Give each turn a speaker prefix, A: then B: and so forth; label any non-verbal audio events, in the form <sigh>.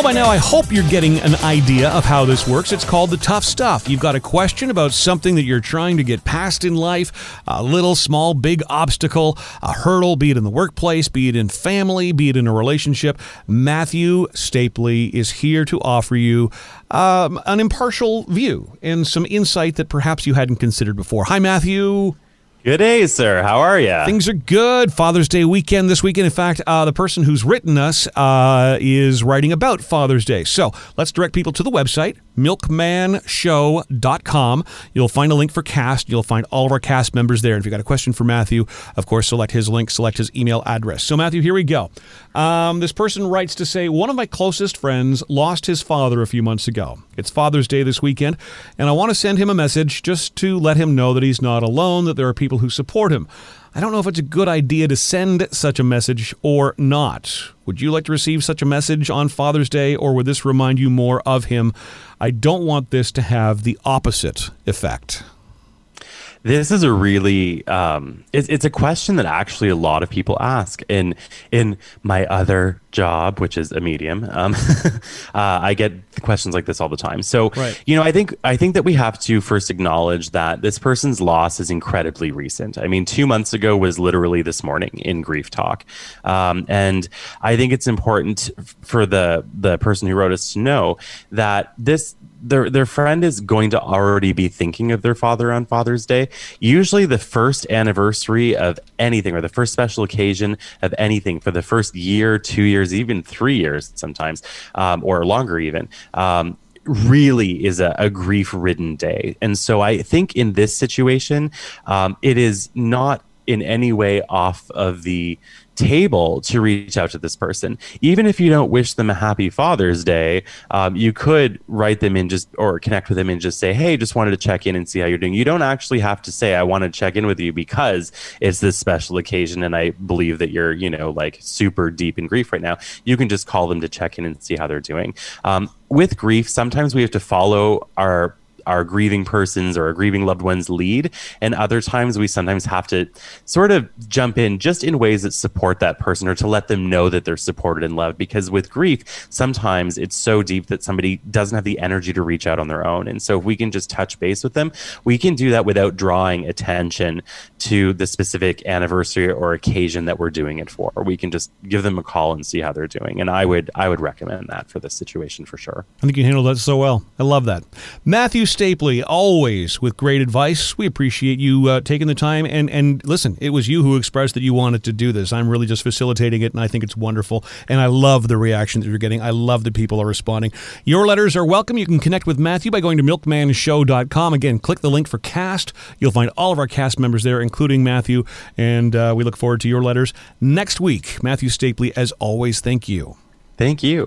A: Well, by now, I hope you're getting an idea of how this works. It's called the tough stuff. You've got a question about something that you're trying to get past in life a little, small, big obstacle, a hurdle, be it in the workplace, be it in family, be it in a relationship. Matthew Stapley is here to offer you um, an impartial view and some insight that perhaps you hadn't considered before. Hi, Matthew.
B: Good day, sir. How are you?
A: Things are good. Father's Day weekend this weekend. In fact, uh, the person who's written us uh, is writing about Father's Day. So let's direct people to the website, milkmanshow.com. You'll find a link for cast. You'll find all of our cast members there. And if you've got a question for Matthew, of course, select his link, select his email address. So, Matthew, here we go. Um, this person writes to say, One of my closest friends lost his father a few months ago. It's Father's Day this weekend, and I want to send him a message just to let him know that he's not alone, that there are people who support him. I don't know if it's a good idea to send such a message or not. Would you like to receive such a message on Father's Day, or would this remind you more of him? I don't want this to have the opposite effect.
B: This is a really um, it's, it's a question that actually a lot of people ask in in my other job, which is a medium. Um, <laughs> uh, I get questions like this all the time. So right. you know, I think I think that we have to first acknowledge that this person's loss is incredibly recent. I mean, two months ago was literally this morning in grief talk, um, and I think it's important for the the person who wrote us to know that this their their friend is going to already be thinking of their father on Father's Day. Usually, the first anniversary of anything or the first special occasion of anything for the first year, two years, even three years, sometimes um, or longer, even. Um, really is a, a grief ridden day. And so I think in this situation, um, it is not in any way off of the table to reach out to this person. Even if you don't wish them a happy Father's Day, um, you could write them in just or connect with them and just say, Hey, just wanted to check in and see how you're doing. You don't actually have to say, I want to check in with you because it's this special occasion and I believe that you're, you know, like super deep in grief right now. You can just call them to check in and see how they're doing. Um, with grief, sometimes we have to follow our our grieving persons or our grieving loved ones lead. And other times we sometimes have to sort of jump in just in ways that support that person or to let them know that they're supported and loved. Because with grief, sometimes it's so deep that somebody doesn't have the energy to reach out on their own. And so if we can just touch base with them, we can do that without drawing attention to the specific anniversary or occasion that we're doing it for. We can just give them a call and see how they're doing. And I would I would recommend that for this situation for sure.
A: I think you handled that so well. I love that. Matthew Stapley, always with great advice. We appreciate you uh, taking the time. And, and listen, it was you who expressed that you wanted to do this. I'm really just facilitating it, and I think it's wonderful. And I love the reaction that you're getting. I love that people are responding. Your letters are welcome. You can connect with Matthew by going to milkmanshow.com. Again, click the link for cast. You'll find all of our cast members there, including Matthew. And uh, we look forward to your letters next week. Matthew Stapley, as always, thank you.
B: Thank you.